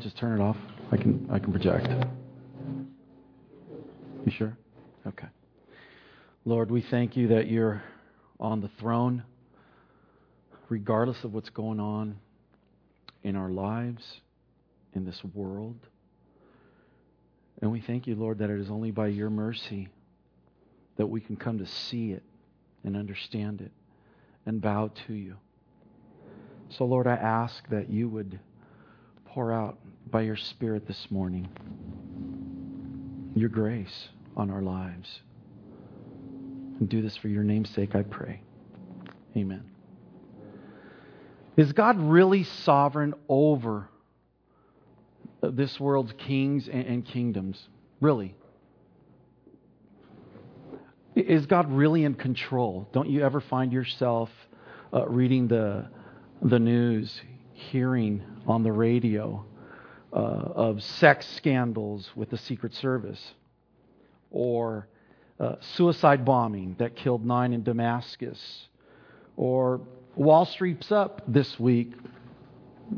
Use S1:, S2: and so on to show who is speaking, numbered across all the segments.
S1: to just turn it off? I can I can project. You sure? Okay. Lord, we thank you that you're on the throne, regardless of what's going on in our lives, in this world. And we thank you, Lord, that it is only by your mercy that we can come to see it and understand it and bow to you. So, Lord, I ask that you would pour out by your Spirit this morning your grace on our lives. And do this for your name's sake, I pray. Amen. Is God really sovereign over this world's kings and kingdoms? Really? Is God really in control? Don't you ever find yourself uh, reading the, the news, hearing on the radio uh, of sex scandals with the Secret Service or uh, suicide bombing that killed nine in Damascus or Wall Street's up this week.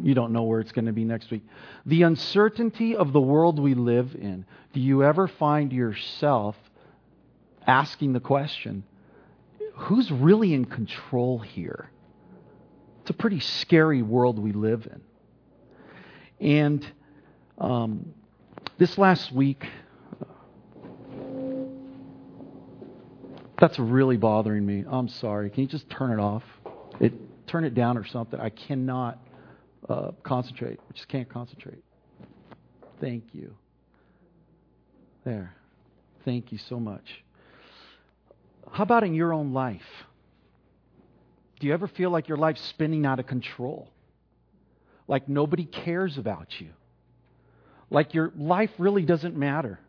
S1: You don't know where it's going to be next week. The uncertainty of the world we live in. Do you ever find yourself asking the question who's really in control here? It's a pretty scary world we live in. And um, this last week, that's really bothering me. I'm sorry. Can you just turn it off? It turn it down or something. I cannot uh, concentrate. I just can't concentrate. Thank you. There. Thank you so much. How about in your own life? Do you ever feel like your life's spinning out of control? Like nobody cares about you? Like your life really doesn't matter?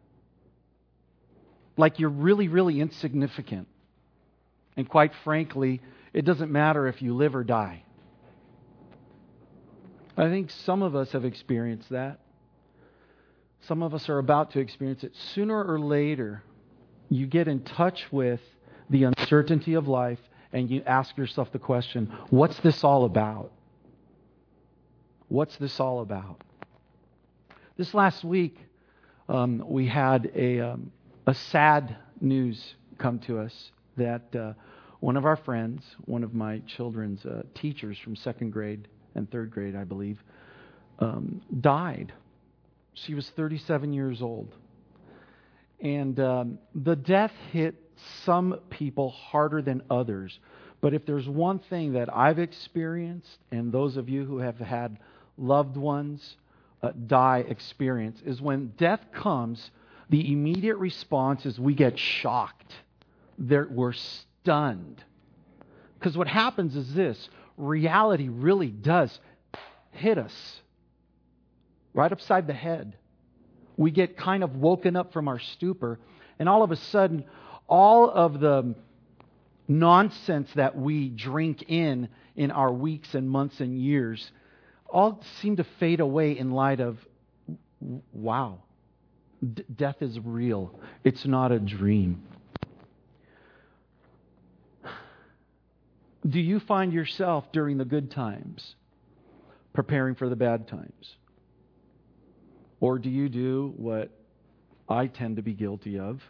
S1: Like you're really, really insignificant? And quite frankly, it doesn't matter if you live or die. I think some of us have experienced that. Some of us are about to experience it. Sooner or later, you get in touch with the uncertainty of life and you ask yourself the question what's this all about? What's this all about? This last week, um, we had a, um, a sad news come to us that uh, one of our friends, one of my children's uh, teachers from second grade and third grade, I believe, um, died. She was 37 years old. And um, the death hit some people harder than others. But if there's one thing that I've experienced, and those of you who have had loved ones uh, die experience, is when death comes, the immediate response is we get shocked. They're, we're stunned. Because what happens is this reality really does hit us right upside the head. We get kind of woken up from our stupor, and all of a sudden, all of the nonsense that we drink in in our weeks and months and years all seem to fade away in light of wow, D- death is real. It's not a dream. Do you find yourself during the good times preparing for the bad times? Or do you do what I tend to be guilty of?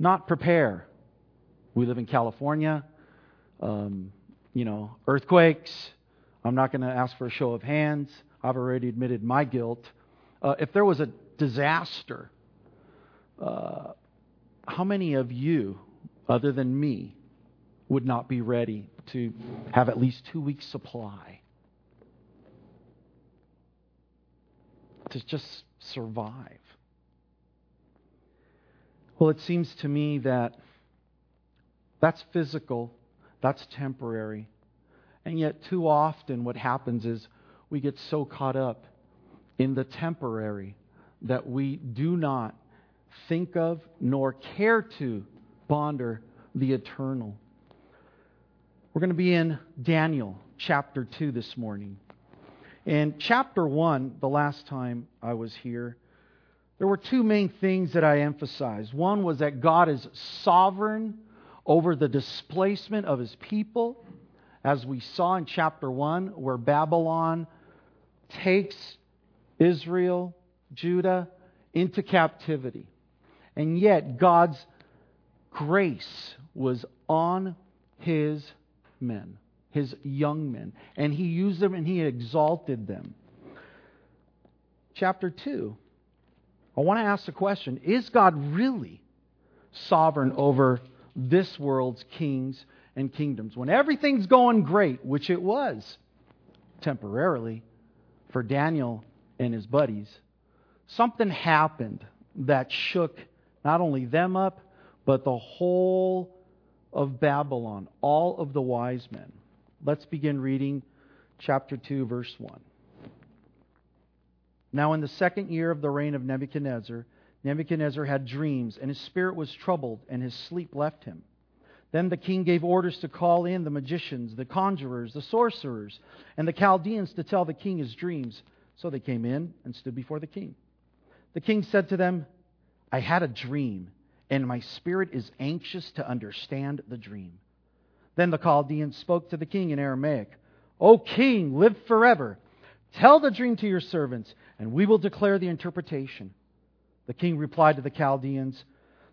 S1: Not prepare. We live in California. Um, you know, earthquakes. I'm not going to ask for a show of hands. I've already admitted my guilt. Uh, if there was a disaster, uh, how many of you, other than me, would not be ready to have at least two weeks' supply? To just survive. Well, it seems to me that that's physical, that's temporary. And yet, too often, what happens is we get so caught up in the temporary that we do not think of nor care to ponder the eternal. We're going to be in Daniel chapter 2 this morning. And chapter 1, the last time I was here, there were two main things that I emphasized. One was that God is sovereign over the displacement of his people, as we saw in chapter 1, where Babylon takes Israel, Judah, into captivity. And yet, God's grace was on his men, his young men. And he used them and he exalted them. Chapter 2. I want to ask the question Is God really sovereign over this world's kings and kingdoms? When everything's going great, which it was temporarily for Daniel and his buddies, something happened that shook not only them up, but the whole of Babylon, all of the wise men. Let's begin reading chapter 2, verse 1. Now, in the second year of the reign of Nebuchadnezzar, Nebuchadnezzar had dreams, and his spirit was troubled, and his sleep left him. Then the king gave orders to call in the magicians, the conjurers, the sorcerers, and the Chaldeans to tell the king his dreams. So they came in and stood before the king. The king said to them, I had a dream, and my spirit is anxious to understand the dream. Then the Chaldeans spoke to the king in Aramaic, O king, live forever. Tell the dream to your servants, and we will declare the interpretation. The king replied to the Chaldeans,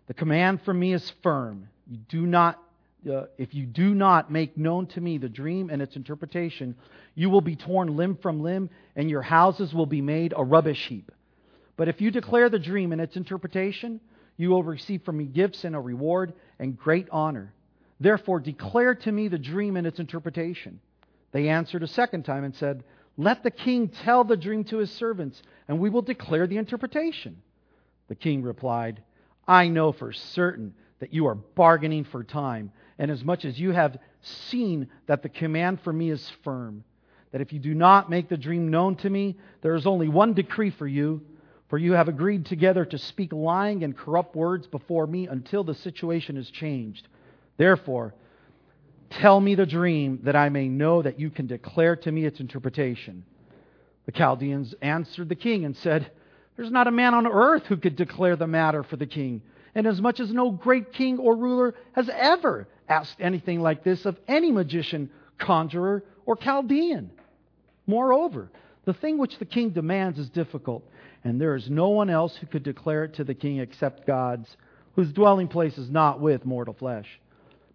S1: The command from me is firm. You do not, uh, if you do not make known to me the dream and its interpretation, you will be torn limb from limb, and your houses will be made a rubbish heap. But if you declare the dream and its interpretation, you will receive from me gifts and a reward and great honor. Therefore, declare to me the dream and its interpretation. They answered a second time and said, Let the king tell the dream to his servants, and we will declare the interpretation. The king replied, I know for certain that you are bargaining for time, and as much as you have seen that the command for me is firm, that if you do not make the dream known to me, there is only one decree for you, for you have agreed together to speak lying and corrupt words before me until the situation is changed. Therefore, tell me the dream that I may know that you can declare to me its interpretation. The Chaldeans answered the king and said, there's not a man on earth who could declare the matter for the king. And as much as no great king or ruler has ever asked anything like this of any magician, conjurer, or Chaldean. Moreover, the thing which the king demands is difficult, and there is no one else who could declare it to the king except God's, whose dwelling place is not with mortal flesh.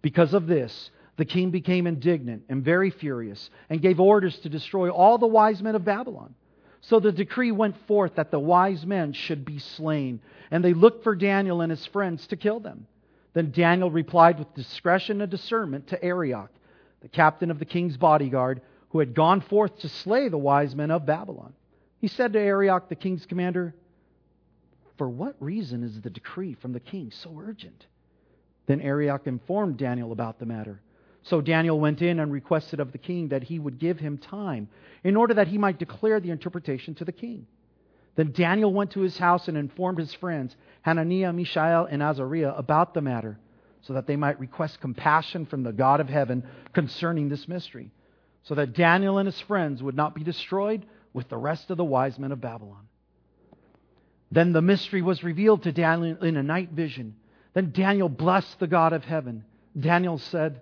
S1: Because of this, the king became indignant and very furious, and gave orders to destroy all the wise men of Babylon. So the decree went forth that the wise men should be slain, and they looked for Daniel and his friends to kill them. Then Daniel replied with discretion and discernment to Arioch, the captain of the king's bodyguard, who had gone forth to slay the wise men of Babylon. He said to Arioch, the king's commander, For what reason is the decree from the king so urgent? Then Arioch informed Daniel about the matter. So Daniel went in and requested of the king that he would give him time in order that he might declare the interpretation to the king. Then Daniel went to his house and informed his friends, Hananiah, Mishael, and Azariah, about the matter, so that they might request compassion from the God of heaven concerning this mystery, so that Daniel and his friends would not be destroyed with the rest of the wise men of Babylon. Then the mystery was revealed to Daniel in a night vision. Then Daniel blessed the God of heaven. Daniel said,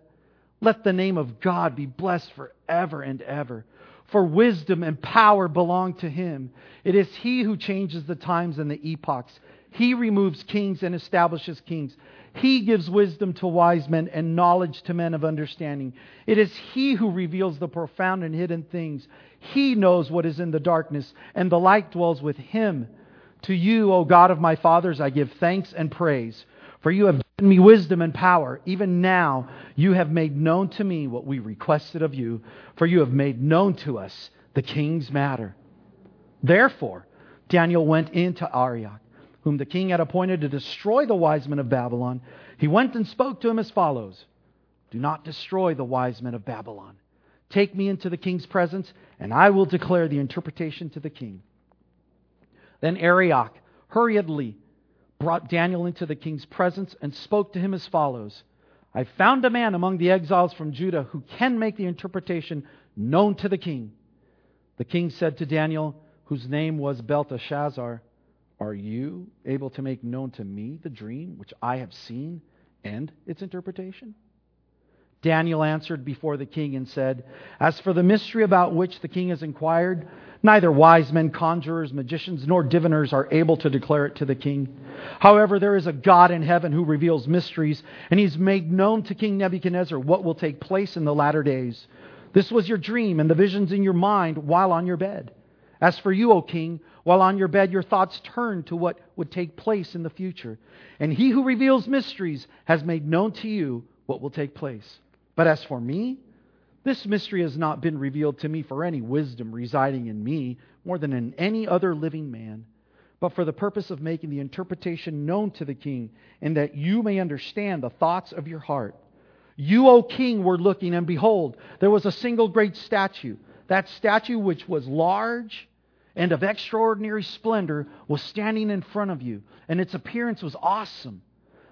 S1: let the name of God be blessed forever and ever. For wisdom and power belong to him. It is he who changes the times and the epochs. He removes kings and establishes kings. He gives wisdom to wise men and knowledge to men of understanding. It is He who reveals the profound and hidden things. He knows what is in the darkness, and the light dwells with Him. To you, O God of my fathers, I give thanks and praise. For you have given me wisdom and power. Even now you have made known to me what we requested of you, for you have made known to us the king's matter. Therefore, Daniel went in to Arioch, whom the king had appointed to destroy the wise men of Babylon. He went and spoke to him as follows Do not destroy the wise men of Babylon. Take me into the king's presence, and I will declare the interpretation to the king. Then Arioch hurriedly brought Daniel into the king's presence and spoke to him as follows I found a man among the exiles from Judah who can make the interpretation known to the king. The king said to Daniel, whose name was Belteshazzar, Are you able to make known to me the dream which I have seen and its interpretation? Daniel answered before the king and said, As for the mystery about which the king has inquired, neither wise men, conjurers, magicians, nor diviners are able to declare it to the king. However, there is a God in heaven who reveals mysteries, and he's made known to King Nebuchadnezzar what will take place in the latter days. This was your dream and the visions in your mind while on your bed. As for you, O king, while on your bed, your thoughts turned to what would take place in the future. And he who reveals mysteries has made known to you what will take place. But as for me, this mystery has not been revealed to me for any wisdom residing in me more than in any other living man, but for the purpose of making the interpretation known to the king, and that you may understand the thoughts of your heart. You, O king, were looking, and behold, there was a single great statue. That statue, which was large and of extraordinary splendor, was standing in front of you, and its appearance was awesome.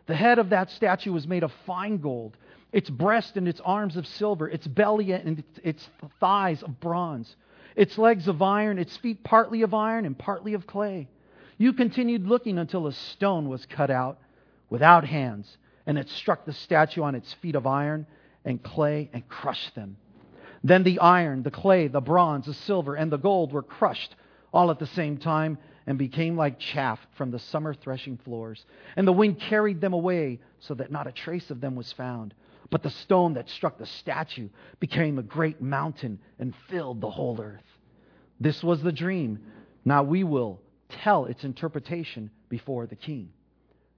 S1: The head of that statue was made of fine gold, its breast and its arms of silver, its belly and its thighs of bronze, its legs of iron, its feet partly of iron and partly of clay. You continued looking until a stone was cut out without hands and it struck the statue on its feet of iron and clay and crushed them. Then the iron, the clay, the bronze, the silver, and the gold were crushed all at the same time and became like chaff from the summer threshing floors. And the wind carried them away so that not a trace of them was found. But the stone that struck the statue became a great mountain and filled the whole earth. This was the dream. Now we will tell its interpretation before the king.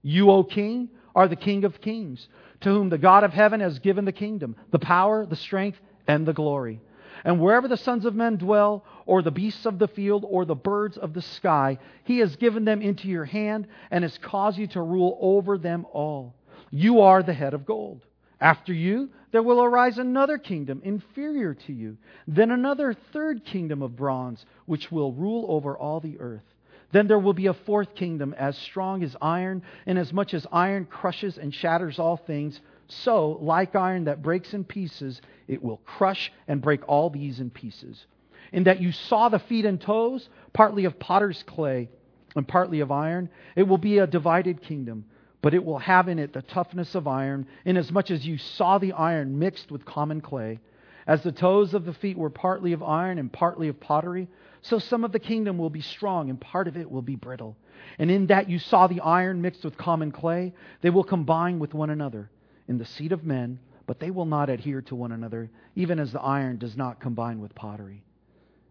S1: You, O king, are the King of kings, to whom the God of heaven has given the kingdom, the power, the strength, and the glory. And wherever the sons of men dwell, or the beasts of the field, or the birds of the sky, he has given them into your hand and has caused you to rule over them all. You are the head of gold. After you, there will arise another kingdom inferior to you, then another third kingdom of bronze, which will rule over all the earth. Then there will be a fourth kingdom as strong as iron, and as much as iron crushes and shatters all things, so, like iron that breaks in pieces, it will crush and break all these in pieces. In that you saw the feet and toes, partly of potter's clay and partly of iron, it will be a divided kingdom, but it will have in it the toughness of iron, inasmuch as you saw the iron mixed with common clay. As the toes of the feet were partly of iron and partly of pottery, so some of the kingdom will be strong, and part of it will be brittle. And in that you saw the iron mixed with common clay, they will combine with one another in the seed of men, but they will not adhere to one another, even as the iron does not combine with pottery.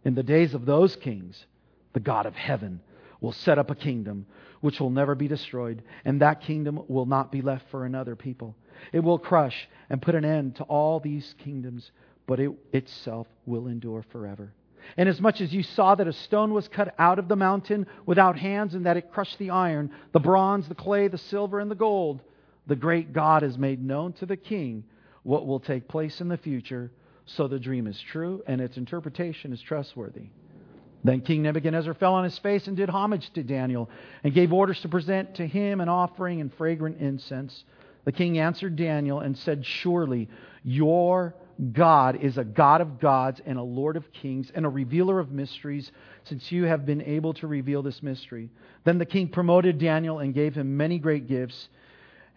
S1: In the days of those kings, the God of heaven will set up a kingdom which will never be destroyed, and that kingdom will not be left for another people. It will crush and put an end to all these kingdoms, but it itself will endure forever. Inasmuch as you saw that a stone was cut out of the mountain without hands, and that it crushed the iron, the bronze, the clay, the silver, and the gold, the great God has made known to the king what will take place in the future, so the dream is true and its interpretation is trustworthy. Then King Nebuchadnezzar fell on his face and did homage to Daniel, and gave orders to present to him an offering and fragrant incense. The king answered Daniel and said, Surely your God is a God of gods and a Lord of kings and a revealer of mysteries, since you have been able to reveal this mystery. Then the king promoted Daniel and gave him many great gifts.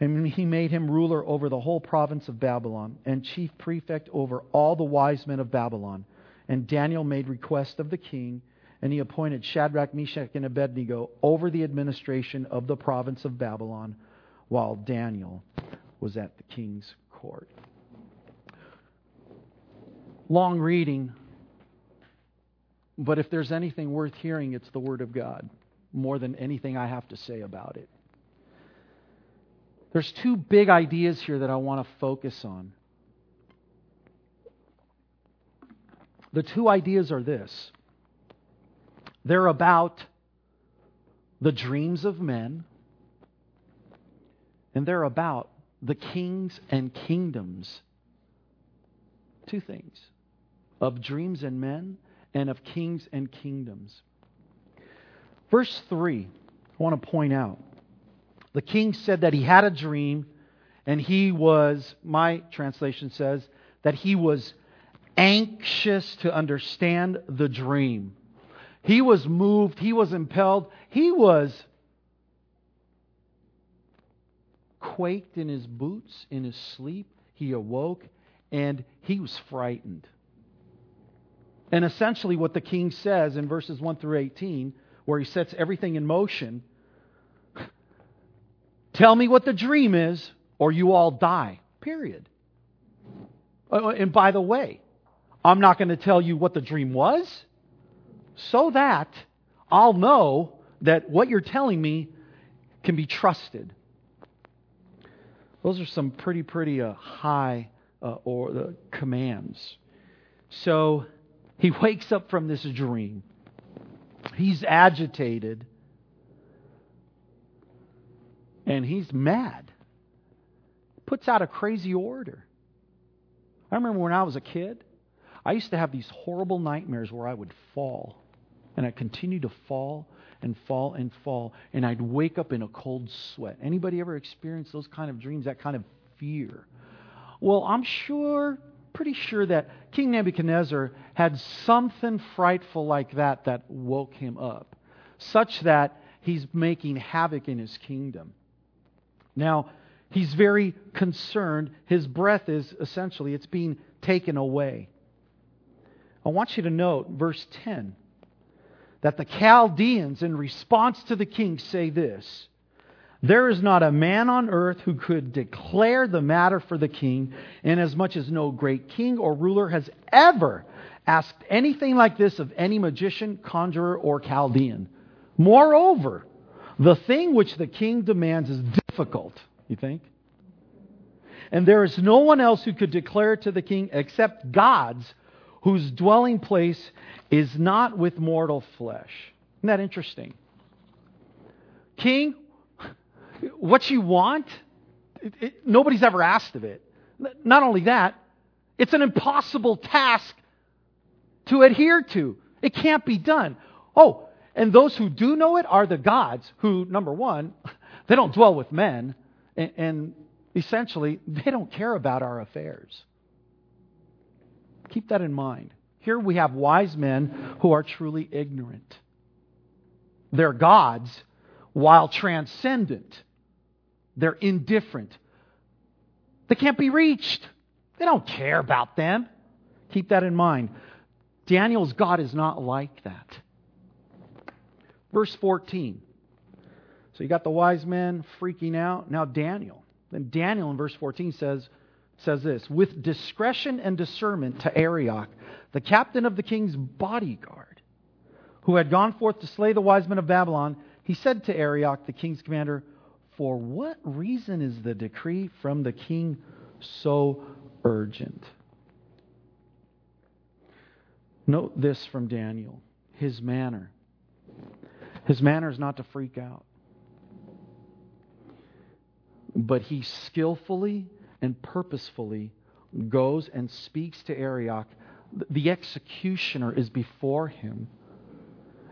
S1: And he made him ruler over the whole province of Babylon and chief prefect over all the wise men of Babylon. And Daniel made request of the king, and he appointed Shadrach, Meshach, and Abednego over the administration of the province of Babylon, while Daniel was at the king's court long reading, but if there's anything worth hearing, it's the Word of God more than anything I have to say about it. There's two big ideas here that I want to focus on. The two ideas are this they're about the dreams of men, and they're about the kings and kingdoms. Two things of dreams and men and of kings and kingdoms. Verse 3, I want to point out. The king said that he had a dream, and he was, my translation says, that he was anxious to understand the dream. He was moved, he was impelled, he was quaked in his boots in his sleep. He awoke and he was frightened. And essentially, what the king says in verses 1 through 18, where he sets everything in motion tell me what the dream is, or you all die. Period. Uh, and by the way, I'm not going to tell you what the dream was so that I'll know that what you're telling me can be trusted. Those are some pretty, pretty uh, high uh, or the commands. So he wakes up from this dream. He's agitated and he's mad. Puts out a crazy order. I remember when I was a kid, I used to have these horrible nightmares where I would fall. And I continued to fall and fall and fall. And I'd wake up in a cold sweat. Anybody ever experienced those kind of dreams, that kind of fear? Well, I'm sure, pretty sure that King Nebuchadnezzar had something frightful like that that woke him up, such that he's making havoc in his kingdom. Now, he's very concerned. His breath is essentially, it's being taken away. I want you to note verse 10 that the Chaldeans, in response to the king, say this There is not a man on earth who could declare the matter for the king, inasmuch as no great king or ruler has ever asked anything like this of any magician, conjurer, or Chaldean. Moreover, the thing which the king demands is difficult, you think? And there is no one else who could declare it to the king except God's whose dwelling place is not with mortal flesh. Isn't that interesting? King, what you want, it, it, nobody's ever asked of it. Not only that, it's an impossible task to adhere to. It can't be done. Oh, and those who do know it are the gods who, number one, they don't dwell with men, and, and essentially, they don't care about our affairs. Keep that in mind. Here we have wise men who are truly ignorant. They're gods while transcendent. They're indifferent. They can't be reached. They don't care about them. Keep that in mind. Daniel's God is not like that. Verse 14. So you got the wise men freaking out. Now Daniel. Then Daniel in verse 14 says, says this With discretion and discernment to Arioch, the captain of the king's bodyguard, who had gone forth to slay the wise men of Babylon, he said to Arioch, the king's commander, For what reason is the decree from the king so urgent? Note this from Daniel his manner. His manner is not to freak out, but he skillfully and purposefully goes and speaks to Arioch. The executioner is before him,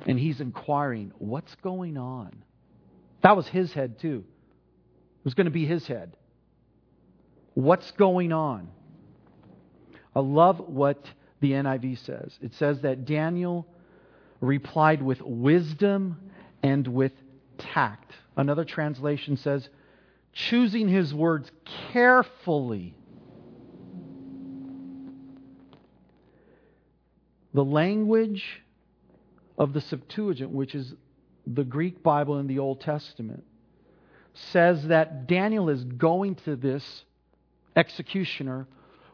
S1: and he's inquiring, What's going on? That was his head, too. It was going to be his head. What's going on? I love what the NIV says. It says that Daniel replied with wisdom and with tact. Another translation says, choosing his words carefully. The language of the Septuagint, which is the Greek Bible in the Old Testament, says that Daniel is going to this executioner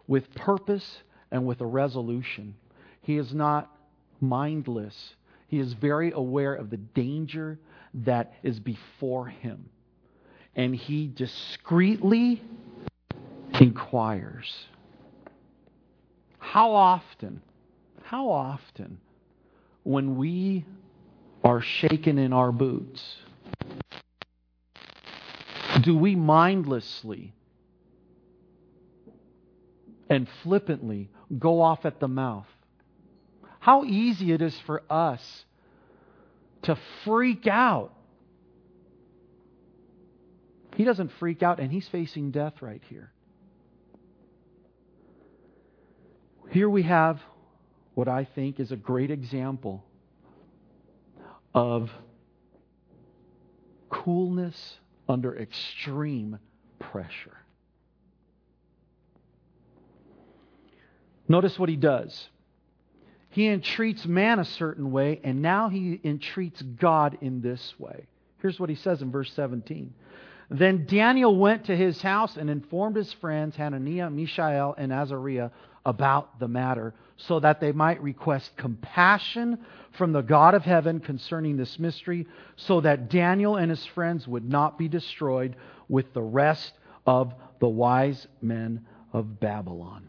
S1: with purpose and with a resolution. He is not mindless. He is very aware of the danger that is before him. And he discreetly inquires. How often, how often, when we are shaken in our boots, do we mindlessly and flippantly go off at the mouth how easy it is for us to freak out. He doesn't freak out, and he's facing death right here. Here we have what I think is a great example of coolness under extreme pressure. Notice what he does. He entreats man a certain way, and now he entreats God in this way. Here's what he says in verse 17. Then Daniel went to his house and informed his friends, Hananiah, Mishael, and Azariah, about the matter, so that they might request compassion from the God of heaven concerning this mystery, so that Daniel and his friends would not be destroyed with the rest of the wise men of Babylon.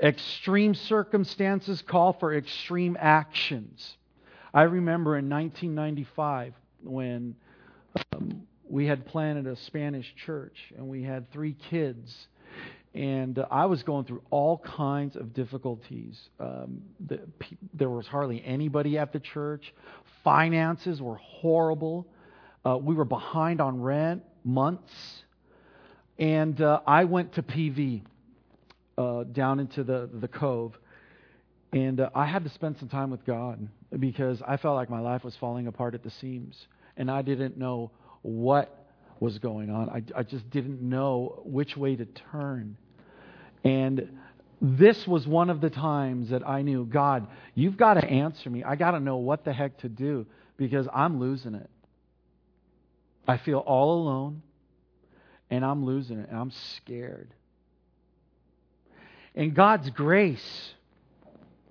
S1: Extreme circumstances call for extreme actions. I remember in 1995 when um, we had planted a Spanish church and we had three kids. And uh, I was going through all kinds of difficulties. Um, the, there was hardly anybody at the church. Finances were horrible. Uh, we were behind on rent months. And uh, I went to PV uh, down into the, the cove. And uh, I had to spend some time with God because I felt like my life was falling apart at the seams. And I didn't know what was going on. I, I just didn't know which way to turn. And this was one of the times that I knew, God, you've got to answer me. I got to know what the heck to do because I'm losing it. I feel all alone and I'm losing it and I'm scared. And God's grace,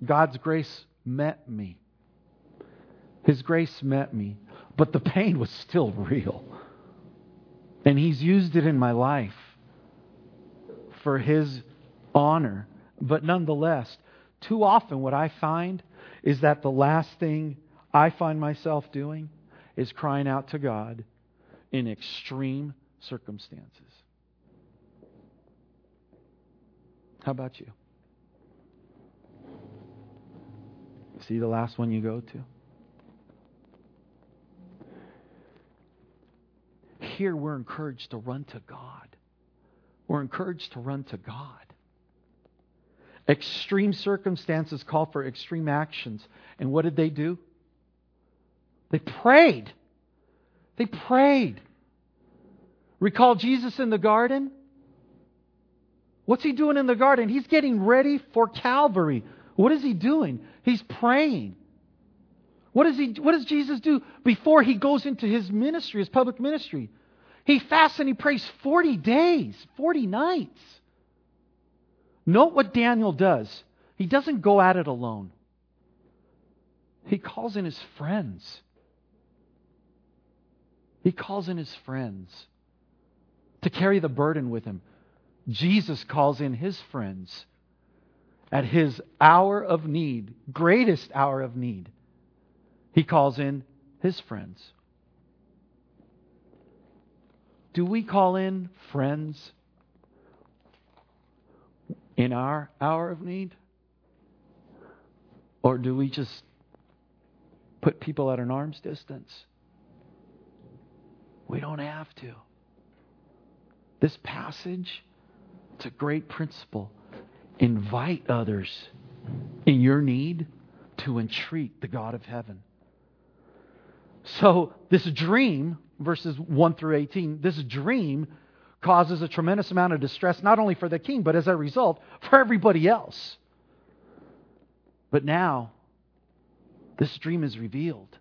S1: God's grace met me. His grace met me, but the pain was still real. And He's used it in my life for His honor. But nonetheless, too often what I find is that the last thing I find myself doing is crying out to God in extreme circumstances. How about you? See the last one you go to? Here we're encouraged to run to God. We're encouraged to run to God. Extreme circumstances call for extreme actions. And what did they do? They prayed. They prayed. Recall Jesus in the garden? What's he doing in the garden? He's getting ready for Calvary. What is he doing? He's praying. What does, he, what does Jesus do before he goes into his ministry, his public ministry? He fasts and he prays 40 days, 40 nights. Note what Daniel does. He doesn't go at it alone, he calls in his friends. He calls in his friends to carry the burden with him. Jesus calls in his friends at his hour of need, greatest hour of need. He calls in his friends. Do we call in friends in our hour of need? Or do we just put people at an arm's distance? We don't have to. This passage it's a great principle. Invite others in your need to entreat the God of heaven. So, this dream, verses 1 through 18, this dream causes a tremendous amount of distress, not only for the king, but as a result, for everybody else. But now, this dream is revealed.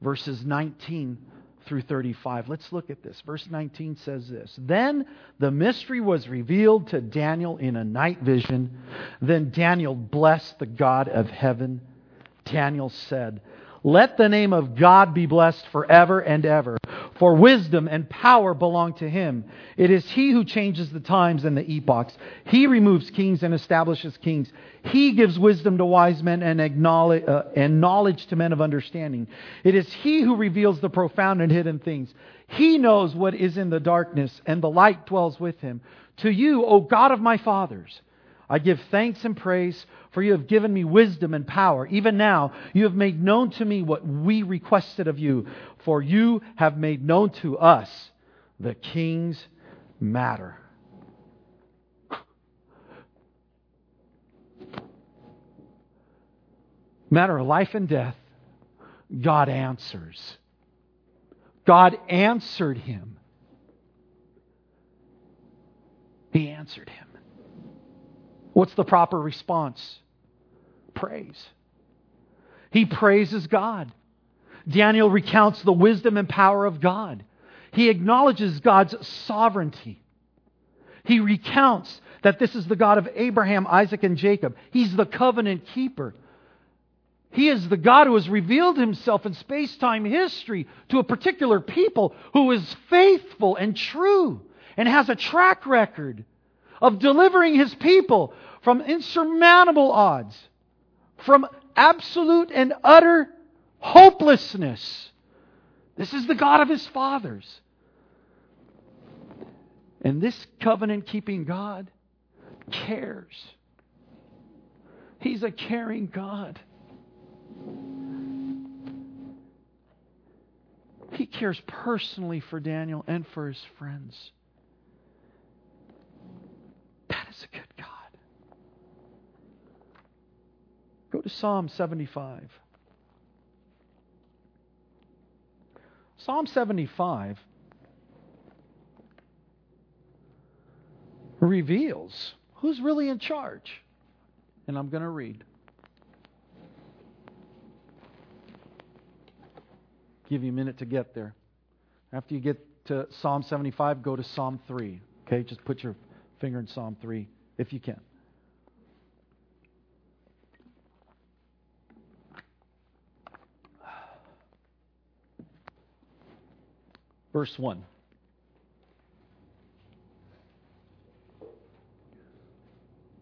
S1: Verses 19 through 35. Let's look at this. Verse 19 says this Then the mystery was revealed to Daniel in a night vision. Then Daniel blessed the God of heaven. Daniel said, Let the name of God be blessed forever and ever. For wisdom and power belong to him. It is he who changes the times and the epochs. He removes kings and establishes kings. He gives wisdom to wise men and, uh, and knowledge to men of understanding. It is he who reveals the profound and hidden things. He knows what is in the darkness, and the light dwells with him. To you, O God of my fathers, I give thanks and praise, for you have given me wisdom and power. Even now, you have made known to me what we requested of you, for you have made known to us the king's matter. Matter of life and death, God answers. God answered him. He answered him. What's the proper response? Praise. He praises God. Daniel recounts the wisdom and power of God. He acknowledges God's sovereignty. He recounts that this is the God of Abraham, Isaac, and Jacob. He's the covenant keeper. He is the God who has revealed himself in space time history to a particular people who is faithful and true and has a track record of delivering his people from insurmountable odds, from absolute and utter hopelessness. This is the God of his fathers. And this covenant keeping God cares. He's a caring God. He cares personally for Daniel and for his friends. That is a good God. Go to Psalm 75. Psalm 75 reveals who's really in charge. And I'm going to read. Give you a minute to get there. After you get to Psalm 75, go to Psalm 3. Okay, just put your finger in Psalm 3 if you can. Verse 1.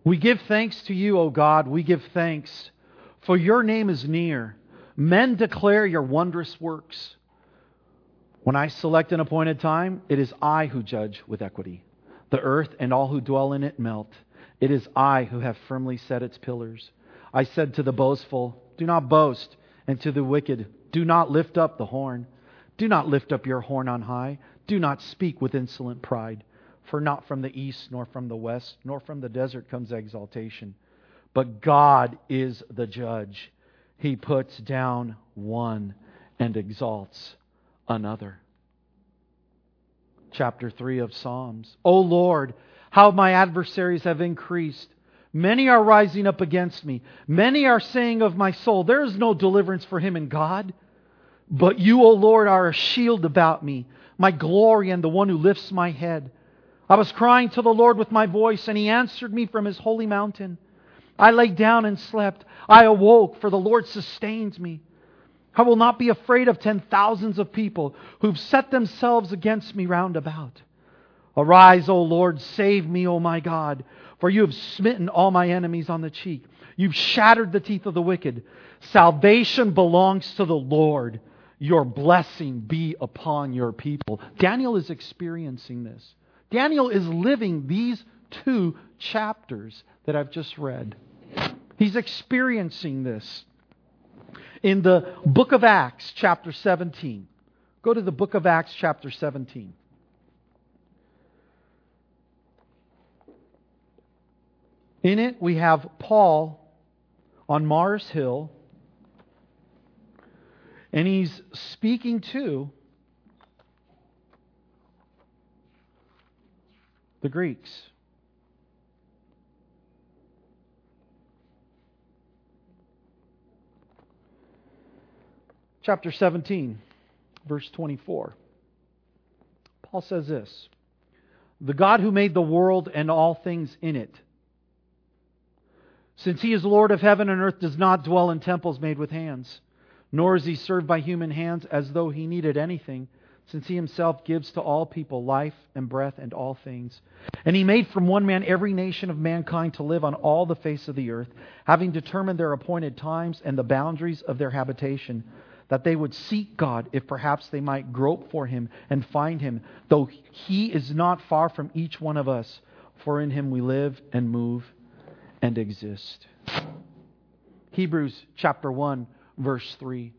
S1: We give thanks to you, O God. We give thanks, for your name is near. Men declare your wondrous works. When I select an appointed time, it is I who judge with equity. The earth and all who dwell in it melt. It is I who have firmly set its pillars. I said to the boastful, Do not boast, and to the wicked, Do not lift up the horn. Do not lift up your horn on high. Do not speak with insolent pride. For not from the east, nor from the west, nor from the desert comes exaltation. But God is the judge. He puts down one and exalts another. Chapter 3 of Psalms. O Lord, how my adversaries have increased. Many are rising up against me. Many are saying of my soul, There is no deliverance for him in God. But you, O Lord, are a shield about me, my glory and the one who lifts my head. I was crying to the Lord with my voice, and he answered me from his holy mountain. I lay down and slept. I awoke, for the Lord sustains me. I will not be afraid of ten thousands of people who've set themselves against me round about. Arise, O Lord, save me, O my God, for you have smitten all my enemies on the cheek. You've shattered the teeth of the wicked. Salvation belongs to the Lord. Your blessing be upon your people. Daniel is experiencing this. Daniel is living these two chapters that I've just read. He's experiencing this. In the book of Acts, chapter 17, go to the book of Acts, chapter 17. In it, we have Paul on Mars Hill, and he's speaking to the Greeks. chapter 17, verse 24. Paul says this The God who made the world and all things in it, since he is Lord of heaven and earth, does not dwell in temples made with hands, nor is he served by human hands as though he needed anything, since he himself gives to all people life and breath and all things. And he made from one man every nation of mankind to live on all the face of the earth, having determined their appointed times and the boundaries of their habitation that they would seek God if perhaps they might grope for him and find him, though he is not far from each one of us, for in him we live and move and exist. Hebrews chapter 1, verse 3.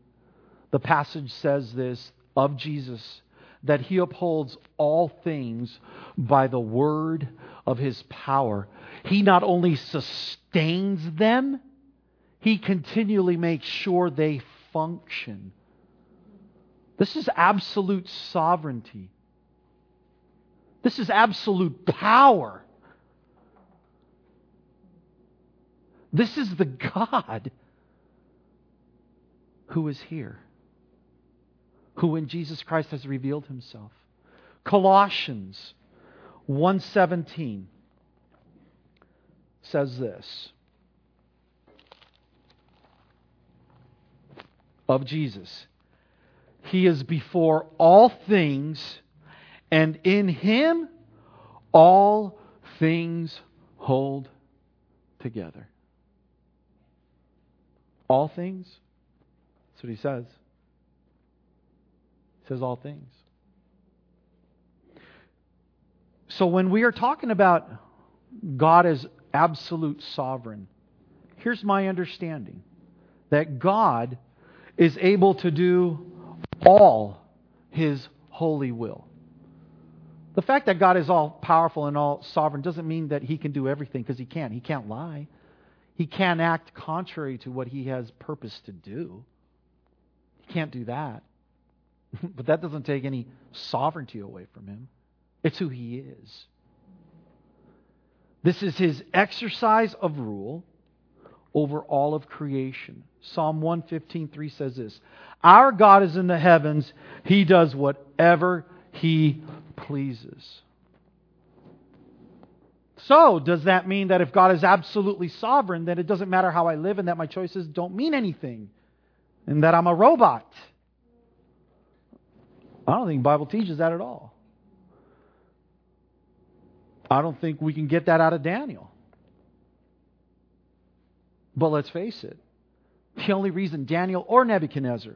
S1: The passage says this of Jesus that he upholds all things by the word of his power. He not only sustains them, he continually makes sure they function. This is absolute sovereignty. This is absolute power. This is the God who is here, who in Jesus Christ has revealed himself. Colossians 1:17 says this of Jesus. He is before all things, and in him all things hold together. All things? What he says. He says all things. So when we are talking about God as absolute sovereign, here's my understanding that God is able to do all his holy will. The fact that God is all powerful and all sovereign doesn't mean that he can do everything because he can't. He can't lie. He can't act contrary to what he has purpose to do. Can't do that. but that doesn't take any sovereignty away from him. It's who he is. This is his exercise of rule over all of creation. Psalm 115:3 says this, "Our God is in the heavens; he does whatever he pleases." So, does that mean that if God is absolutely sovereign, then it doesn't matter how I live and that my choices don't mean anything? And that I'm a robot? I don't think Bible teaches that at all. I don't think we can get that out of Daniel. But let's face it, the only reason Daniel or Nebuchadnezzar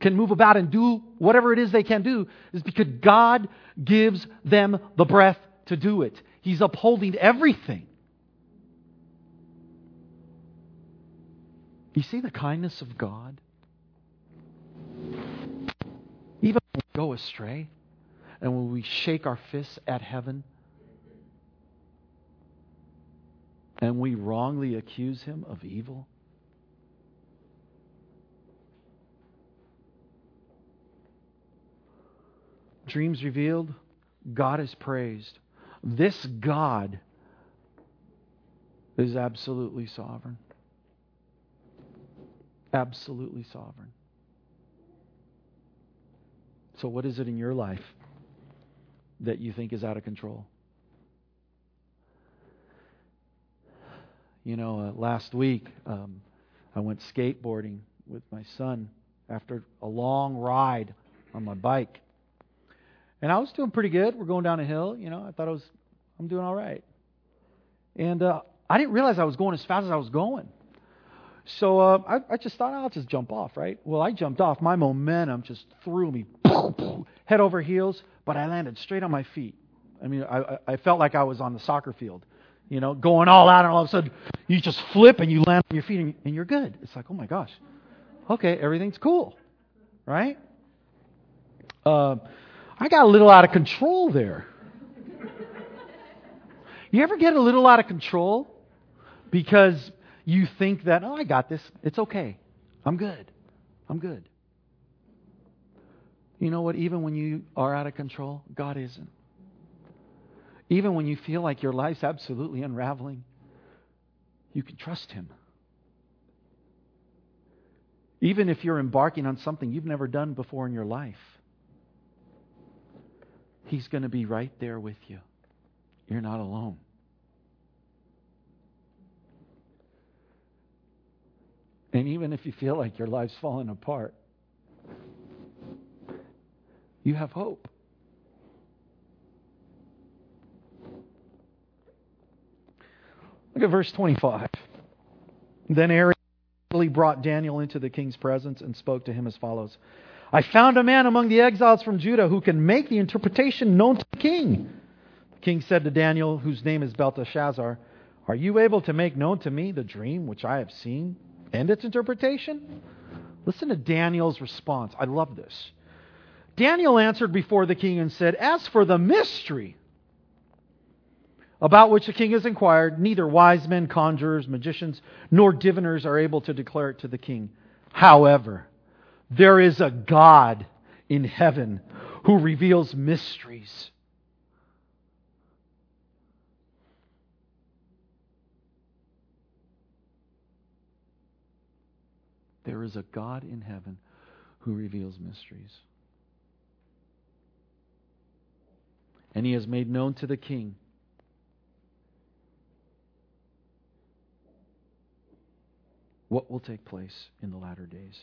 S1: can move about and do whatever it is they can do is because God gives them the breath to do it. He's upholding everything. You see the kindness of God? Even when we go astray and when we shake our fists at heaven and we wrongly accuse him of evil? Dreams revealed, God is praised. This God is absolutely sovereign. Absolutely sovereign. So, what is it in your life that you think is out of control? You know, uh, last week um, I went skateboarding with my son after a long ride on my bike. And I was doing pretty good. We're going down a hill, you know. I thought I was I'm doing all right. And uh, I didn't realize I was going as fast as I was going. So uh, I, I just thought I'll just jump off, right? Well, I jumped off. My momentum just threw me head over heels, but I landed straight on my feet. I mean, I, I felt like I was on the soccer field you know, going all out, and all of a sudden you just flip and you land on your feet and, and you're good. It's like, oh my gosh, okay, everything's cool, right? Uh, I got a little out of control there. You ever get a little out of control because you think that, oh, I got this. It's okay. I'm good. I'm good. You know what? Even when you are out of control, God isn't. Even when you feel like your life's absolutely unraveling, you can trust Him. Even if you're embarking on something you've never done before in your life, He's going to be right there with you. You're not alone. And even if you feel like your life's falling apart, you have hope. Look at verse 25. Then Arioch brought Daniel into the king's presence and spoke to him as follows I found a man among the exiles from Judah who can make the interpretation known to the king. The king said to Daniel, whose name is Belteshazzar, Are you able to make known to me the dream which I have seen and its interpretation? Listen to Daniel's response. I love this. Daniel answered before the king and said, As for the mystery, about which the king has inquired, neither wise men, conjurers, magicians, nor diviners are able to declare it to the king. However, there is a God in heaven who reveals mysteries. There is a God in heaven who reveals mysteries. And he has made known to the king what will take place in the latter days.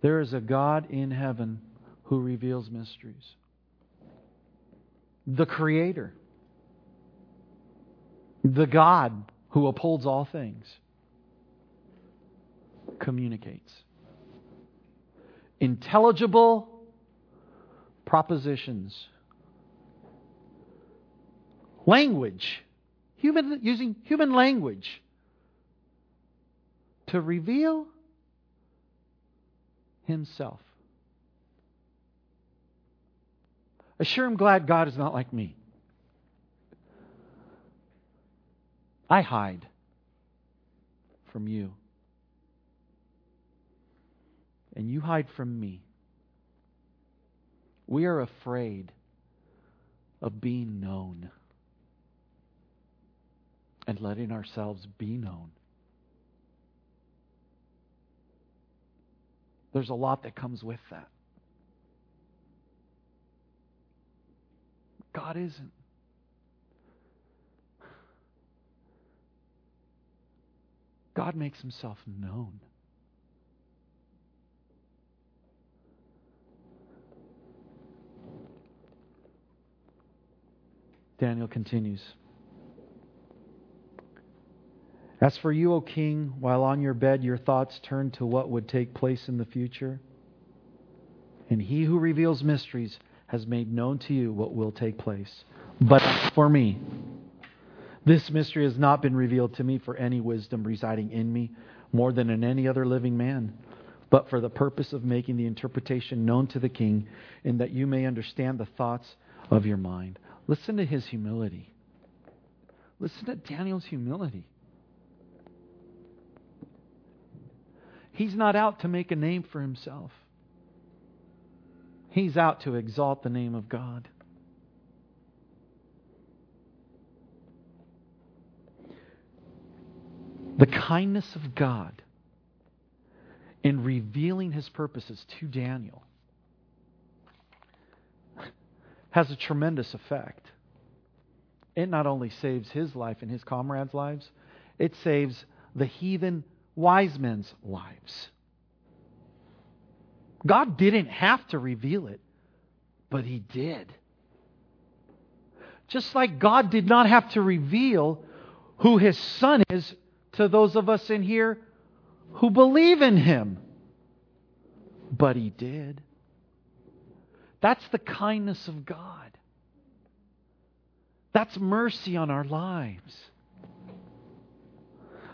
S1: There is a God in heaven who reveals mysteries. The Creator, the God who upholds all things, communicates. Intelligible propositions. Language. Human, using human language to reveal himself. I sure am glad God is not like me. I hide from you. And you hide from me. We are afraid of being known and letting ourselves be known. There's a lot that comes with that. God isn't. God makes himself known. Daniel continues. As for you, O king, while on your bed your thoughts turn to what would take place in the future, and he who reveals mysteries has made known to you what will take place. But for me, this mystery has not been revealed to me for any wisdom residing in me more than in any other living man, but for the purpose of making the interpretation known to the king, in that you may understand the thoughts of your mind. Listen to his humility. Listen to Daniel's humility. He's not out to make a name for himself. He's out to exalt the name of God. The kindness of God in revealing his purposes to Daniel has a tremendous effect. It not only saves his life and his comrades' lives, it saves the heathen wise men's lives. God didn't have to reveal it, but He did. Just like God did not have to reveal who His Son is to those of us in here who believe in Him, but He did. That's the kindness of God. That's mercy on our lives.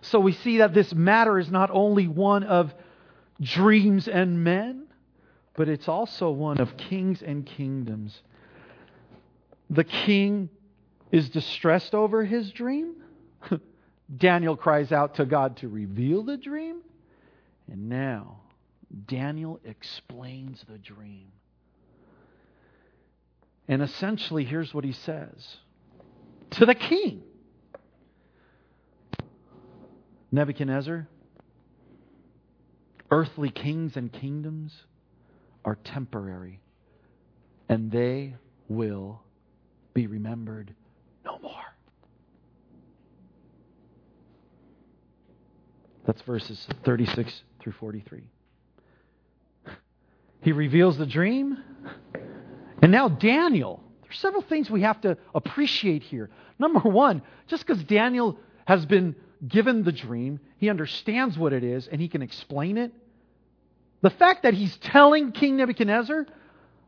S1: So we see that this matter is not only one of dreams and men, but it's also one of kings and kingdoms. The king is distressed over his dream. Daniel cries out to God to reveal the dream. And now, Daniel explains the dream. And essentially, here's what he says to the king Nebuchadnezzar, earthly kings and kingdoms are temporary, and they will be remembered no more. That's verses 36 through 43. He reveals the dream. And now, Daniel. There's several things we have to appreciate here. Number one, just because Daniel has been given the dream, he understands what it is, and he can explain it, the fact that he's telling King Nebuchadnezzar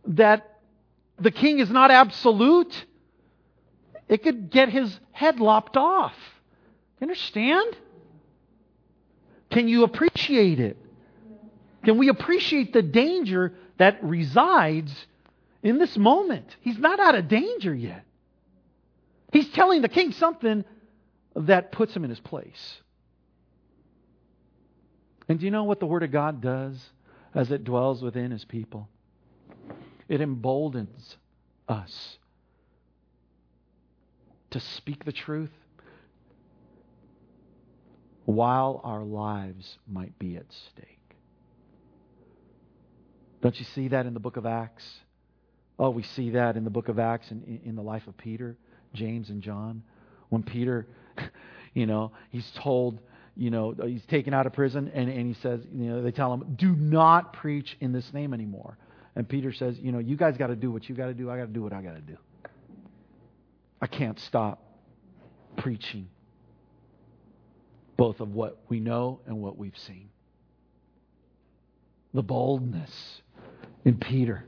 S1: that the king is not absolute, it could get his head lopped off. You understand? Can you appreciate it? Can we appreciate the danger that resides in this moment? He's not out of danger yet. He's telling the king something that puts him in his place. And do you know what the Word of God does? as it dwells within his people. It emboldens us to speak the truth while our lives might be at stake. Don't you see that in the book of Acts? Oh, we see that in the book of Acts and in the life of Peter, James, and John. When Peter, you know, he's told, you know, he's taken out of prison, and, and he says, you know, they tell him, do not preach in this name anymore. And Peter says, you know, you guys got to do what you got to do. I got to do what I got to do. I can't stop preaching both of what we know and what we've seen. The boldness in Peter,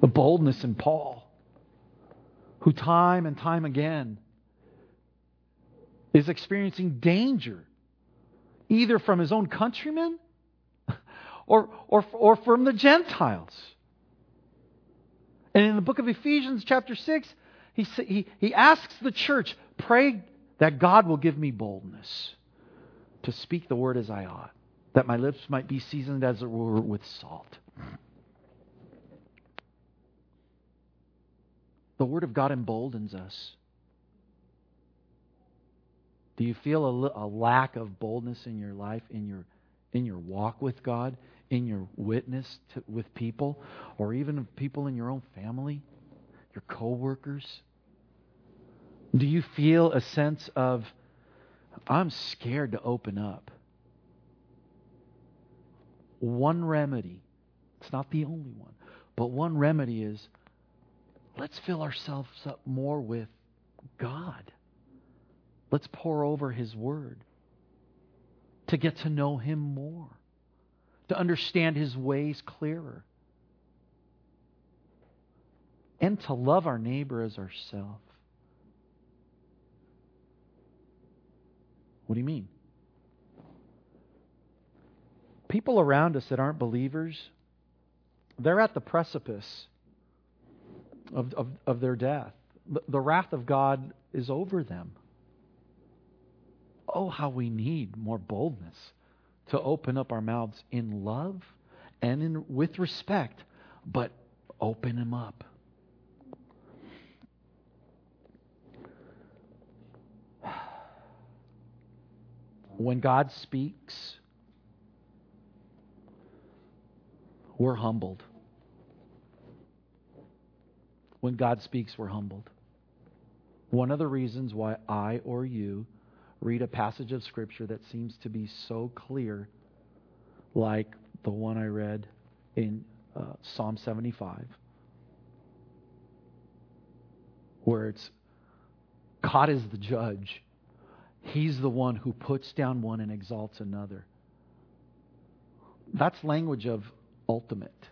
S1: the boldness in Paul, who time and time again is experiencing danger, either from his own countrymen or, or, or from the Gentiles. And in the book of Ephesians, chapter 6, he, he, he asks the church, pray that God will give me boldness to speak the word as I ought, that my lips might be seasoned as it were with salt. The word of God emboldens us. Do you feel a, a lack of boldness in your life, in your, in your walk with God, in your witness to, with people, or even people in your own family, your coworkers? Do you feel a sense of, I'm scared to open up? One remedy, it's not the only one, but one remedy is let's fill ourselves up more with God. Let's pour over His Word to get to know Him more, to understand His ways clearer, and to love our neighbor as ourselves. What do you mean? People around us that aren't believers, they're at the precipice of, of, of their death. The, wrath of God is over them. Oh, how we need more boldness to open up our mouths in love and in, with respect, but open them up. When God speaks, we're humbled. When God speaks, we're humbled. One of the reasons why I or you read a passage of Scripture that seems to be so clear, like the one I read in uh, Psalm 75, where it's God is the judge He's the one who puts down one and exalts another. That's language of ultimate.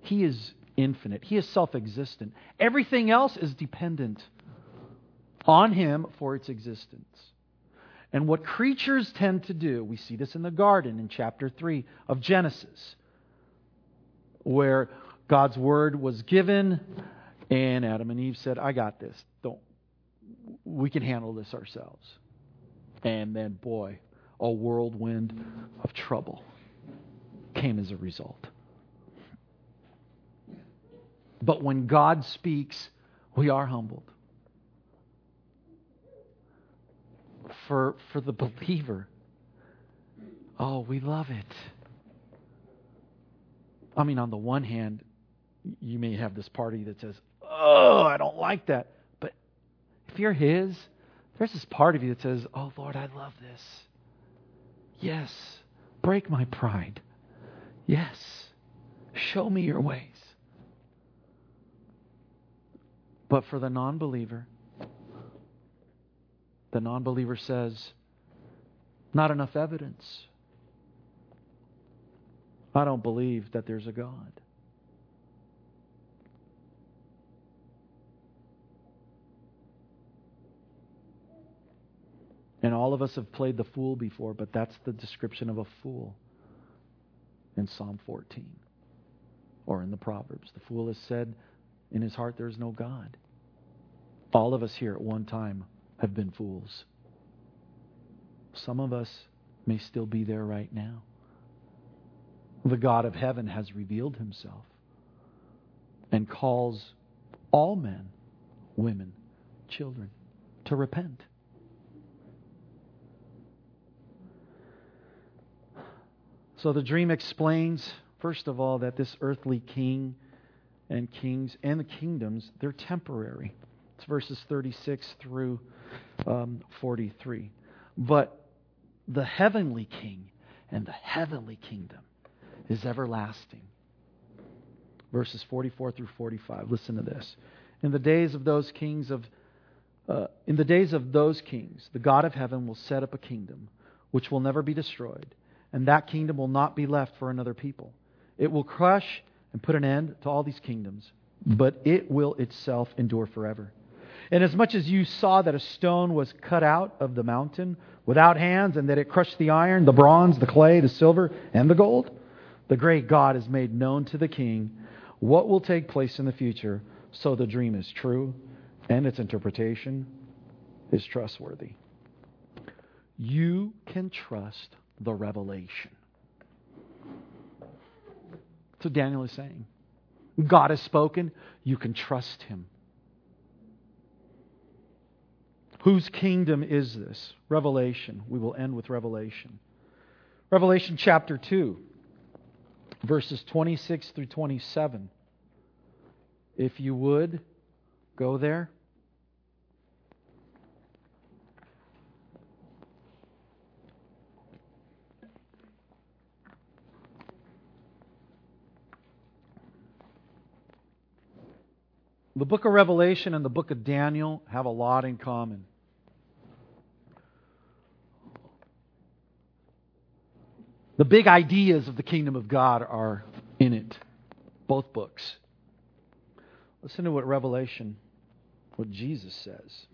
S1: He is infinite, He is self existent. Everything else is dependent on Him for its existence. And what creatures tend to do, we see this in the garden in chapter 3 of Genesis, where God's word was given, and Adam and Eve said, I got this. Don't we can handle this ourselves. And then, boy, a whirlwind of trouble came as a result. But when God speaks, we are humbled. For, for the believer, oh, we love it. I mean, on the one hand, you may have this party that says, oh, I don't like that. But if you're His, there's this part of you that says, Oh, Lord, I love this. Yes, break my pride. Yes, show me your ways. But for the non believer, the non believer says, Not enough evidence. I don't believe that there's a God. And all of us have played the fool before, but that's the description of a fool in Psalm 14 or in the Proverbs. The fool has said in his heart, There is no God. All of us here at one time have been fools. Some of us may still be there right now. The God of heaven has revealed himself and calls all men, women, children to repent. So the dream explains, first of all, that this earthly king and kings and the kingdoms, they're temporary. It's verses 36 through um, 43. But the heavenly king and the heavenly kingdom is everlasting. Verses 44 through 45. Listen to this. In the days of those kings of uh, in the days of those kings, the God of heaven will set up a kingdom which will never be destroyed, and that kingdom will not be left for another people. It will crush and put an end to all these kingdoms, but it will itself endure forever. And as much as you saw that a stone was cut out of the mountain without hands, and that it crushed the iron, the bronze, the clay, the silver, and the gold, the great God has made known to the king what will take place in the future, so the dream is true and its interpretation is trustworthy. You can trust the revelation. That's what Daniel is saying. God has spoken, you can trust him. Whose kingdom is this? Revelation. We will end with Revelation. Revelation chapter 2, verses 26 through 27. If you would, go there. The book of Revelation and the book of Daniel have a lot in common. The big ideas of the kingdom of God are in it, both books. Listen to what Revelation, what Jesus says.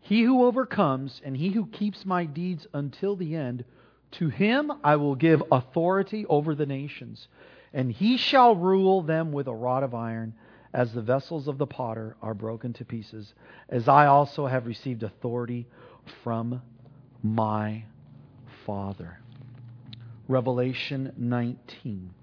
S1: He who overcomes and he who keeps my deeds until the end, to him I will give authority over the nations, and he shall rule them with a rod of iron as the vessels of the potter are broken to pieces, as I also have received authority from my Father. Revelation 19.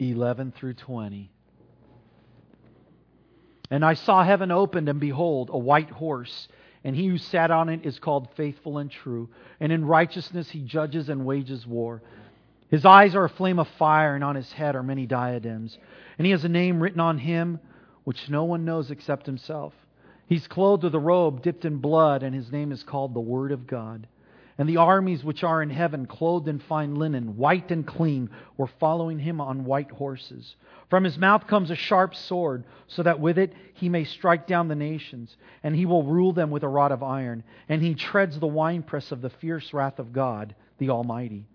S1: Eleven through twenty. And I saw heaven opened, and behold, a white horse, and he who sat on it is called faithful and true. And in righteousness he judges and wages war. His eyes are a flame of fire, and on his head are many diadems. And he has a name written on him which no one knows except himself. He's clothed with a robe dipped in blood, and his name is called the Word of God. And the armies which are in heaven, clothed in fine linen, white and clean, were following him on white horses. From his mouth comes a sharp sword, so that with it he may strike down the nations, and he will rule them with a rod of iron. And he treads the winepress of the fierce wrath of God, the Almighty.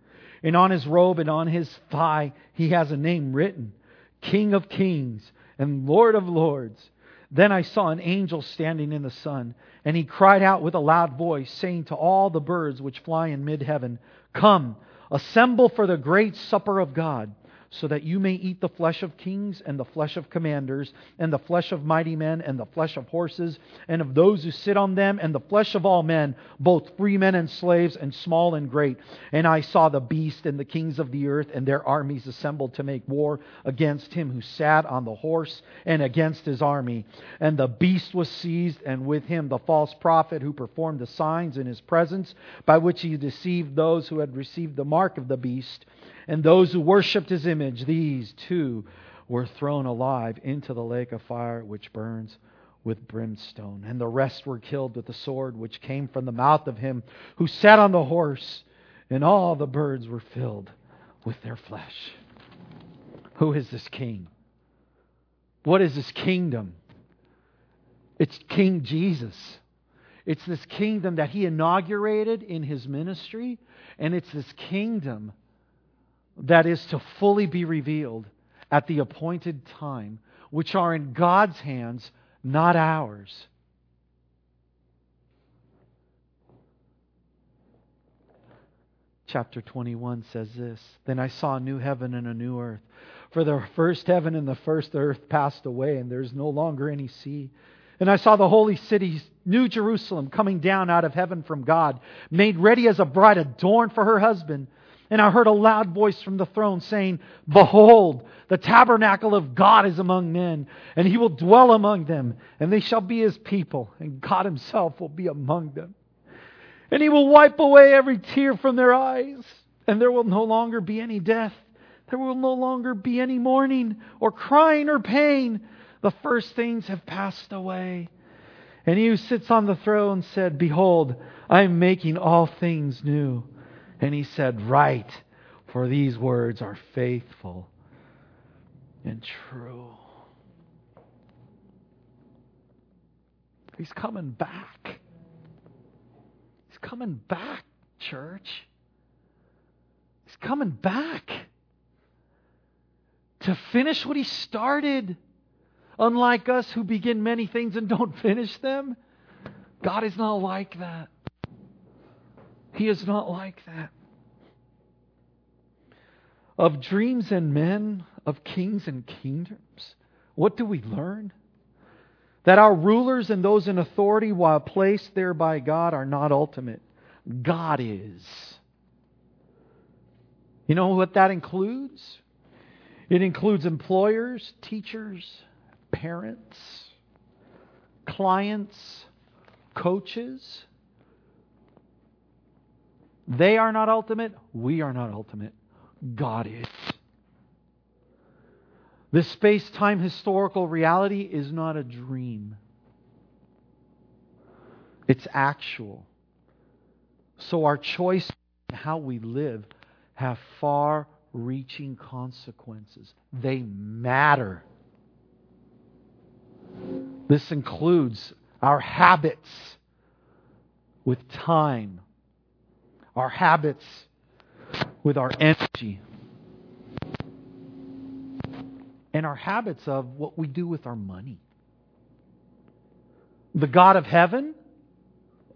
S1: And on his robe and on his thigh he has a name written King of Kings and Lord of Lords. Then I saw an angel standing in the sun, and he cried out with a loud voice, saying to all the birds which fly in mid heaven, Come, assemble for the great supper of God so that you may eat the flesh of kings and the flesh of commanders and the flesh of mighty men and the flesh of horses and of those who sit on them and the flesh of all men, both free men and slaves and small and great. And I saw the beast and the kings of the earth and their armies assembled to make war against him who sat on the horse and against his army. And the beast was seized and with him the false prophet who performed the signs in his presence by which he deceived those who had received the mark of the beast and those who worshipped his image, these too were thrown alive into the lake of fire which burns with brimstone. And the rest were killed with the sword which came from the mouth of him who sat on the horse, and all the birds were filled with their flesh. Who is this king? What is this kingdom? It's King Jesus. It's this kingdom that he inaugurated in his ministry, and it's this kingdom that is to fully be revealed at the appointed time, which are in God's hands, not ours. Chapter 21 says this Then I saw a new heaven and a new earth. For the first heaven and the first earth passed away, and there is no longer any sea. And I saw the holy city, New Jerusalem, coming down out of heaven from God, made ready as a bride adorned for her husband. And I heard a loud voice from the throne saying, Behold, the tabernacle of God is among men, and he will dwell among them, and they shall be his people, and God himself will be among them. And he will wipe away every tear from their eyes, and there will no longer be any death. There will no longer be any mourning, or crying, or pain. The first things have passed away. And he who sits on the throne said, Behold, I am making all things new. And he said, Write, for these words are faithful and true. He's coming back. He's coming back, church. He's coming back to finish what he started. Unlike us who begin many things and don't finish them, God is not like that. He is not like that. Of dreams and men, of kings and kingdoms, what do we learn? That our rulers and those in authority, while placed there by God, are not ultimate. God is. You know what that includes? It includes employers, teachers, parents, clients, coaches. They are not ultimate. We are not ultimate. God is. This space time historical reality is not a dream, it's actual. So our choice in how we live have far reaching consequences. They matter. This includes our habits with time, our habits with our energy, and our habits of what we do with our money. The God of heaven,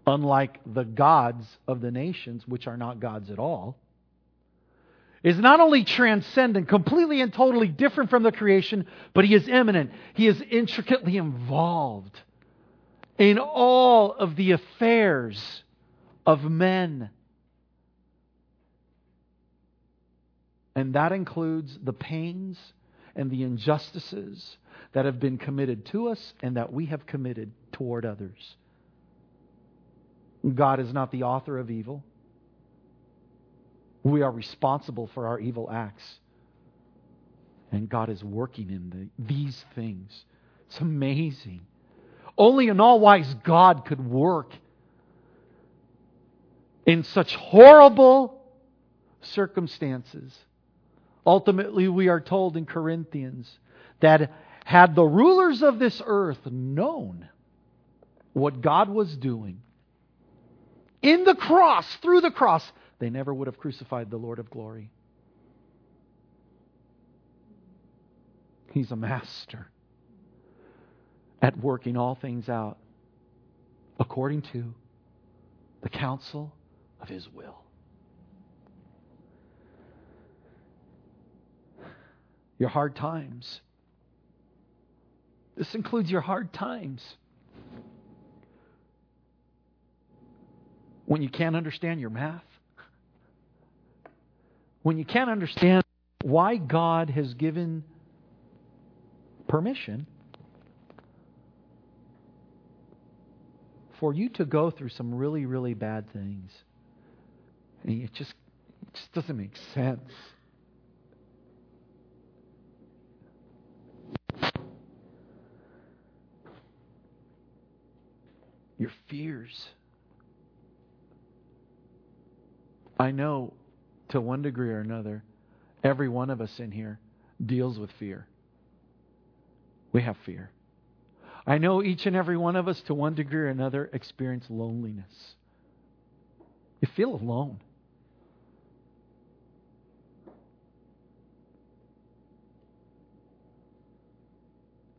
S1: unlike the gods of the nations, which are not gods at all, is not only transcendent, completely and totally different from the creation, but he is immanent. He is intricately involved in all of the affairs of men. And that includes the pains and the injustices that have been committed to us and that we have committed toward others. God is not the author of evil. We are responsible for our evil acts. And God is working in the, these things. It's amazing. Only an all wise God could work in such horrible circumstances. Ultimately, we are told in Corinthians that had the rulers of this earth known what God was doing in the cross, through the cross, they never would have crucified the Lord of glory. He's a master at working all things out according to the counsel of his will. Your hard times. This includes your hard times. When you can't understand your math, when you can't understand why God has given permission for you to go through some really, really bad things. And it just, it just doesn't make sense. Your fears. I know to one degree or another, every one of us in here deals with fear. We have fear. I know each and every one of us, to one degree or another, experience loneliness. You feel alone.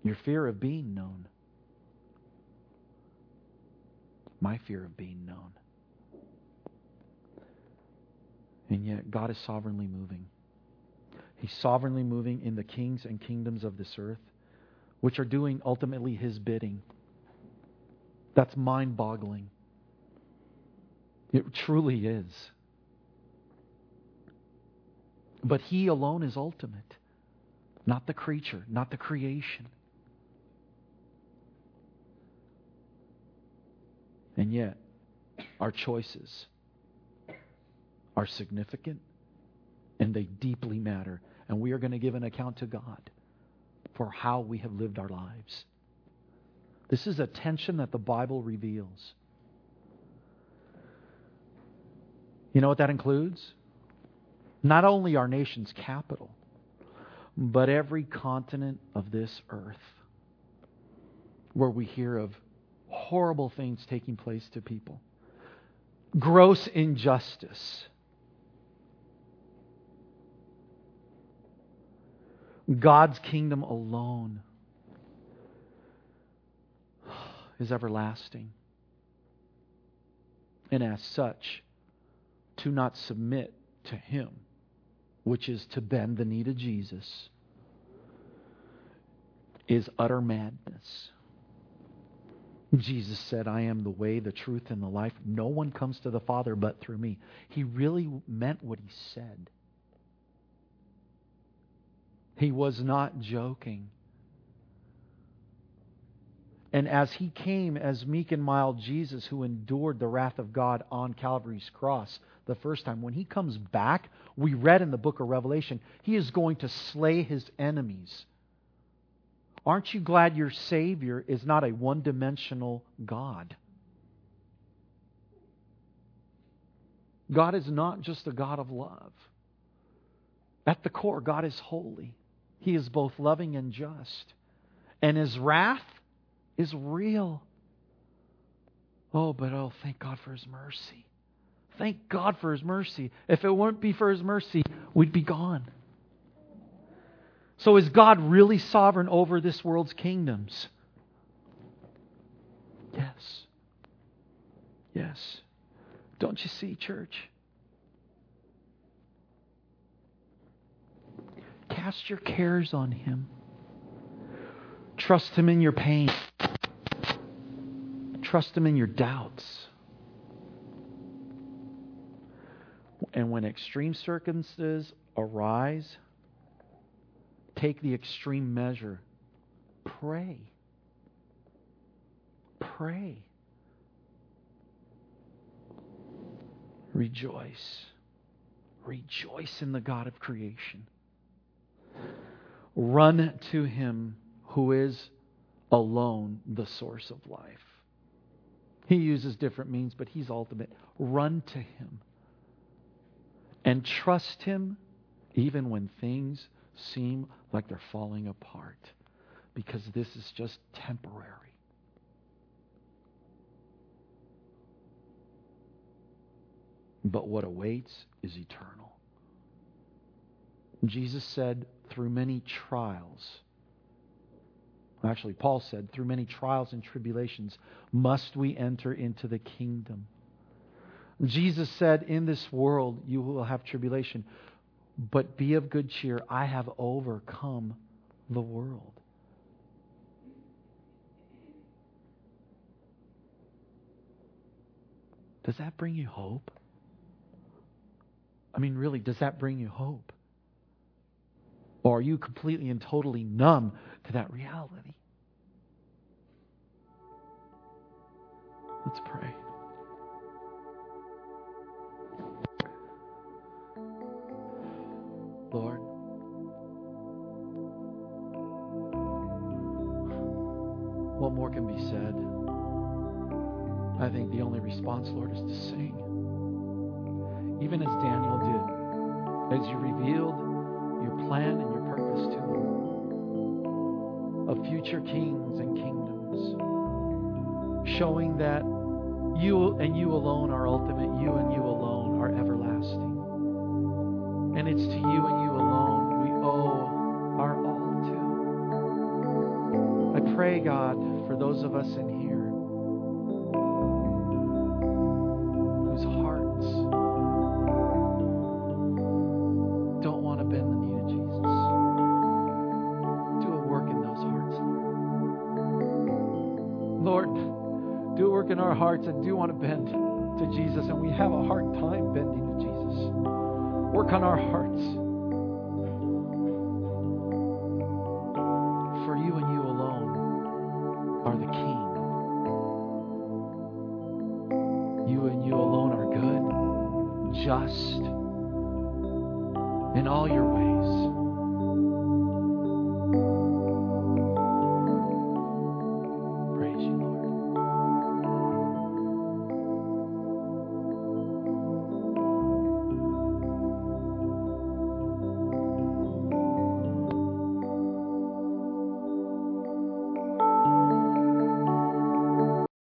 S1: Your fear of being known. My fear of being known. And yet, God is sovereignly moving. He's sovereignly moving in the kings and kingdoms of this earth, which are doing ultimately His bidding. That's mind boggling. It truly is. But He alone is ultimate, not the creature, not the creation. And yet, our choices are significant and they deeply matter. And we are going to give an account to God for how we have lived our lives. This is a tension that the Bible reveals. You know what that includes? Not only our nation's capital, but every continent of this earth where we hear of horrible things taking place to people, gross injustice. God's kingdom alone is everlasting. And as such, to not submit to Him, which is to bend the knee to Jesus, is utter madness. Jesus said, I am the way, the truth, and the life. No one comes to the Father but through me. He really meant what he said. He was not joking. And as he came as meek and mild Jesus, who endured the wrath of God on Calvary's cross the first time, when he comes back, we read in the book of Revelation, he is going to slay his enemies. Aren't you glad your Savior is not a one dimensional God? God is not just a God of love. At the core, God is holy. He is both loving and just. And his wrath is real. Oh, but oh, thank God for his mercy. Thank God for his mercy. If it wouldn't be for his mercy, we'd be gone. So, is God really sovereign over this world's kingdoms? Yes. Yes. Don't you see, church? Cast your cares on Him. Trust Him in your pain. Trust Him in your doubts. And when extreme circumstances arise, take the extreme measure. Pray. Pray. Rejoice. Rejoice in the God of creation. Run to Him who is alone the source of life. He uses different means, but He's ultimate. Run to Him and trust Him even when things seem like they're falling apart because this is just temporary. But what awaits is eternal. Jesus said, through many trials, actually, Paul said, through many trials and tribulations, must we enter into the kingdom. Jesus said, In this world you will have tribulation, but be of good cheer. I have overcome the world. Does that bring you hope? I mean, really, does that bring you hope? Or are you completely and totally numb to that reality? Let's pray. More can be said? I think the only response, Lord, is to sing. Even as Daniel did, as you revealed your plan and your purpose to him of future kings and kingdoms, showing that you and you alone are ultimate, you and you alone are everlasting. And it's to you and you alone we owe our all to. I pray, God, those of us in here whose hearts don't want to bend the knee to Jesus. Do a work in those hearts, Lord. Lord, do a work in our hearts that do want to bend